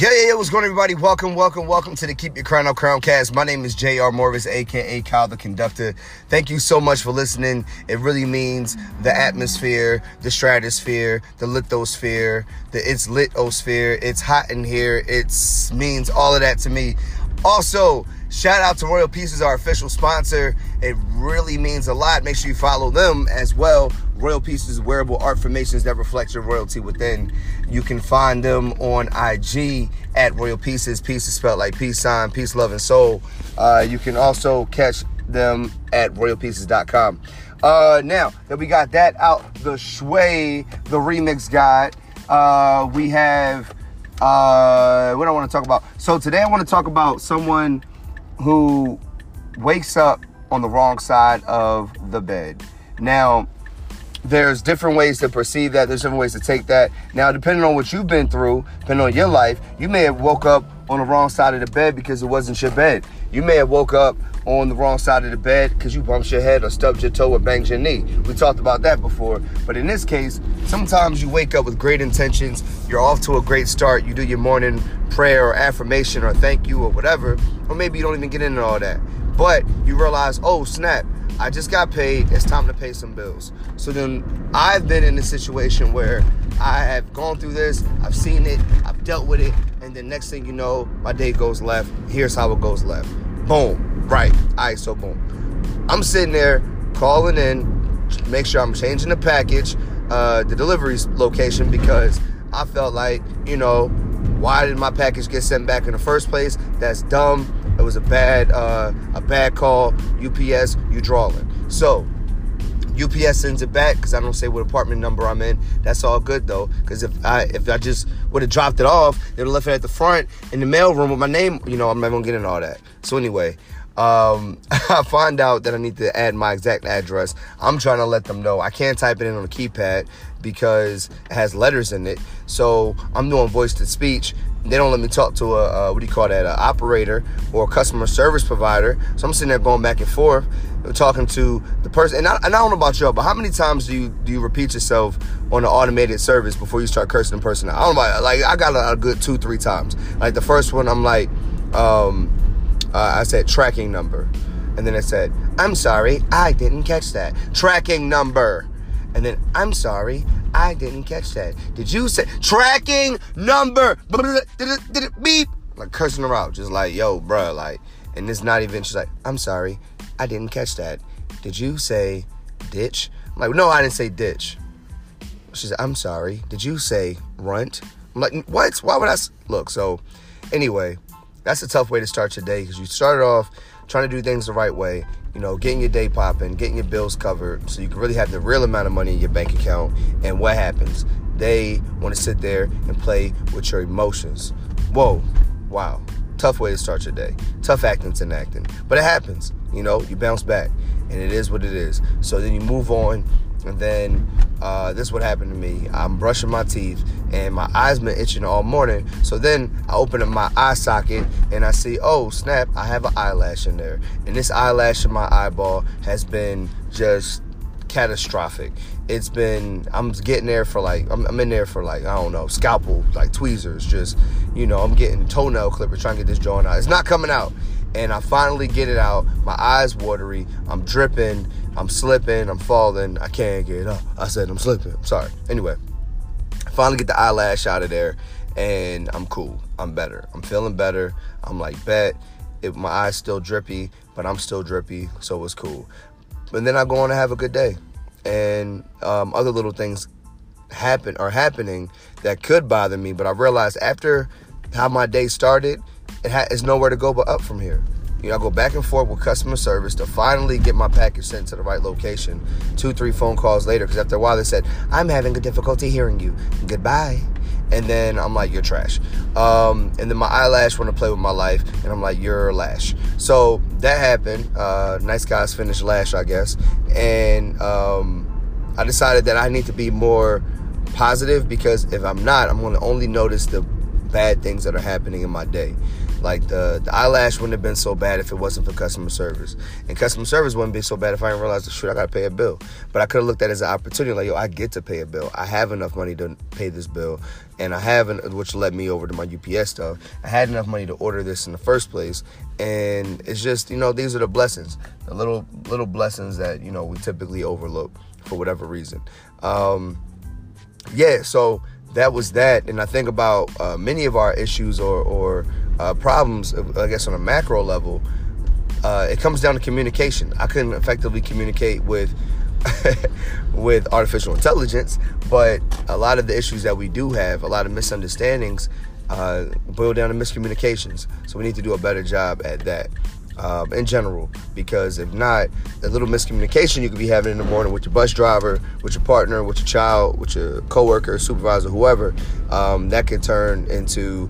Yeah, yeah. What's going on, everybody? Welcome, welcome, welcome to the Keep Your Crown Up Crown cast. My name is J.R. Morris, aka Kyle the Conductor. Thank you so much for listening. It really means the atmosphere, the stratosphere, the lithosphere, the it's litosphere. It's hot in here. It means all of that to me. Also, shout out to Royal Pieces, our official sponsor. It really means a lot. Make sure you follow them as well. Royal Pieces wearable art formations that reflect your royalty within. You can find them on IG at Royal Pieces. Peace is spelled like peace sign, peace, love, and soul. Uh, you can also catch them at royalpieces.com. Uh, now that we got that out the sway, the remix guide, uh, we have uh, what I want to talk about. So today I want to talk about someone who wakes up on the wrong side of the bed. Now, there's different ways to perceive that. There's different ways to take that. Now, depending on what you've been through, depending on your life, you may have woke up on the wrong side of the bed because it wasn't your bed. You may have woke up on the wrong side of the bed because you bumped your head or stubbed your toe or banged your knee. We talked about that before. But in this case, sometimes you wake up with great intentions. You're off to a great start. You do your morning prayer or affirmation or thank you or whatever. Or maybe you don't even get into all that. But you realize, oh, snap I just got paid. It's time to pay some bills. So then I've been in a situation where I have gone through this, I've seen it, I've dealt with it, and then next thing you know, my day goes left. Here's how it goes left. Boom. Right. All right, so boom. I'm sitting there calling in, make sure I'm changing the package, uh, the delivery location, because I felt like, you know, why did my package get sent back in the first place? That's dumb. It was a bad uh, a bad call. UPS, you drawing. So UPS sends it back because I don't say what apartment number I'm in. That's all good though, because if I if I just would have dropped it off, they'd have left it at the front in the mail room with my name. You know, I'm not gonna get into all that. So anyway, um, I find out that I need to add my exact address. I'm trying to let them know I can't type it in on the keypad because it has letters in it. So I'm doing voice to speech, they don't let me talk to a, what do you call that, an operator or a customer service provider. So I'm sitting there going back and forth, talking to the person. And I, and I don't know about y'all, but how many times do you do you repeat yourself on an automated service before you start cursing the person? I don't know, like I got a, a, good two, three times. Like the first one, I'm like, um, uh, I said tracking number, and then I said, I'm sorry, I didn't catch that tracking number, and then I'm sorry, I didn't catch that. Did you say tracking number? Did it Beep. Like cursing her out, just like, yo, bro, like, and it's not even. She's like, I'm sorry, I didn't catch that. Did you say ditch? I'm like, no, I didn't say ditch. She said, I'm sorry. Did you say runt? I'm like, what? Why would I? Look, so anyway, that's a tough way to start your day because you started off trying to do things the right way, you know, getting your day popping, getting your bills covered so you can really have the real amount of money in your bank account. And what happens? They want to sit there and play with your emotions. Whoa, wow. Tough way to start your day. Tough acting and acting. But it happens. You know, you bounce back. And it is what it is. So then you move on and then uh, this is what happened to me. I'm brushing my teeth and my eyes been itching all morning. So then I open up my eye socket and I see, oh snap, I have an eyelash in there. And this eyelash in my eyeball has been just catastrophic. It's been, I'm getting there for like, I'm, I'm, in there for like, I don't know, scalpel, like tweezers, just, you know, I'm getting toenail clippers trying to get this joint out. It's not coming out. And I finally get it out. My eyes watery. I'm dripping. I'm slipping. I'm falling. I can't get up. I said I'm slipping. I'm sorry. Anyway, I finally get the eyelash out of there, and I'm cool. I'm better. I'm feeling better. I'm like bet. It, my eyes still drippy, but I'm still drippy, so it's cool. And then I go on to have a good day, and um, other little things happen are happening that could bother me. But I realized after how my day started it ha- it's nowhere to go but up from here. You know, I go back and forth with customer service to finally get my package sent to the right location. Two, three phone calls later, because after a while they said, I'm having a difficulty hearing you. Goodbye. And then I'm like, you're trash. Um, and then my eyelash want to play with my life, and I'm like, you're lash. So that happened. Uh, nice guys finished lash, I guess. And um, I decided that I need to be more positive because if I'm not, I'm going to only notice the bad things that are happening in my day. Like the, the eyelash wouldn't have been so bad if it wasn't for customer service. And customer service wouldn't be so bad if I didn't realize, shoot, I gotta pay a bill. But I could have looked at it as an opportunity, like, yo, I get to pay a bill. I have enough money to pay this bill. And I have, which led me over to my UPS stuff. I had enough money to order this in the first place. And it's just, you know, these are the blessings, the little little blessings that, you know, we typically overlook for whatever reason. Um, yeah, so that was that. And I think about uh, many of our issues or, or uh, problems, I guess, on a macro level, uh, it comes down to communication. I couldn't effectively communicate with with artificial intelligence, but a lot of the issues that we do have, a lot of misunderstandings, uh, boil down to miscommunications. So we need to do a better job at that. Um, in general, because if not, a little miscommunication you could be having in the morning with your bus driver, with your partner, with your child, with your coworker, supervisor, whoever, um, that could turn into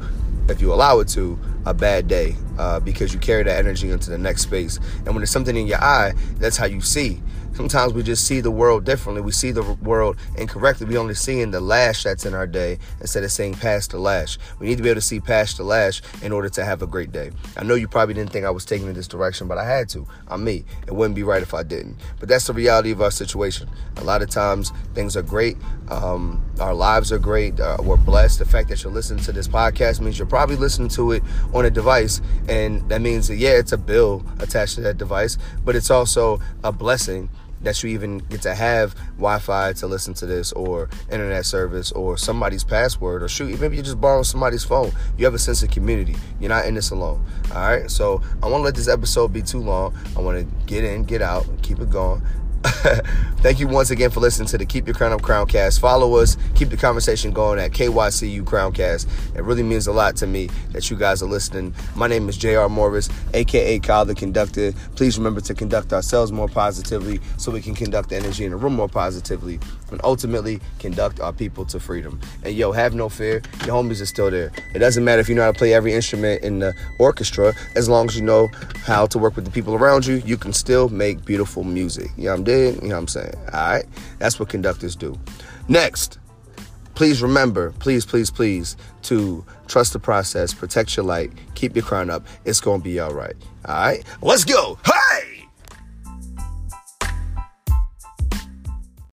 if you allow it to, a bad day uh, because you carry that energy into the next space. And when there's something in your eye, that's how you see. Sometimes we just see the world differently. We see the world incorrectly. We only see in the lash that's in our day instead of seeing past the lash. We need to be able to see past the lash in order to have a great day. I know you probably didn't think I was taking in this direction, but I had to. I'm me. It wouldn't be right if I didn't. But that's the reality of our situation. A lot of times things are great. Um, our lives are great. Uh, we're blessed. The fact that you're listening to this podcast means you're probably listening to it on a device. And that means that, yeah, it's a bill attached to that device, but it's also a blessing that you even get to have Wi-Fi to listen to this or internet service or somebody's password or shoot, maybe you just borrow somebody's phone. You have a sense of community. You're not in this alone. All right. So I want to let this episode be too long. I want to get in, get out, keep it going. Thank you once again for listening to the Keep Your Crown Up Crowncast. Follow us, keep the conversation going at KYCU Crowncast. It really means a lot to me that you guys are listening. My name is JR Morris, aka Kyle the Conductor. Please remember to conduct ourselves more positively so we can conduct the energy in the room more positively and ultimately conduct our people to freedom. And yo, have no fear, your homies are still there. It doesn't matter if you know how to play every instrument in the orchestra, as long as you know how to work with the people around you, you can still make beautiful music. You know you know what I'm saying? All right? That's what conductors do. Next, please remember, please, please, please, to trust the process, protect your light, keep your crown up. It's going to be all right. All right? Let's go. Ha!